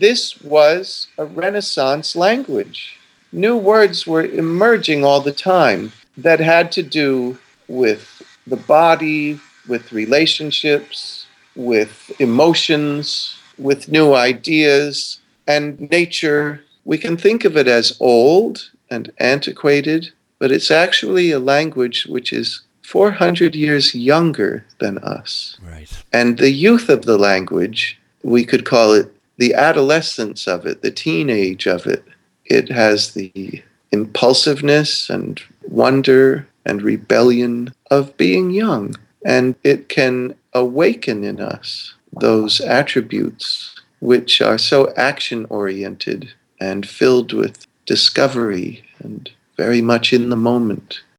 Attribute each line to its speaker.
Speaker 1: this was a Renaissance language. New words were emerging all the time that had to do with the body, with relationships, with emotions, with new ideas, and nature. We can think of it as old and antiquated, but it's actually a language which is 400 years younger than us.
Speaker 2: Right.
Speaker 1: And the youth of the language, we could call it the adolescence of it, the teenage of it. It has the impulsiveness and wonder and rebellion of being young. And it can awaken in us those attributes which are so action oriented and filled with discovery and very much in the moment.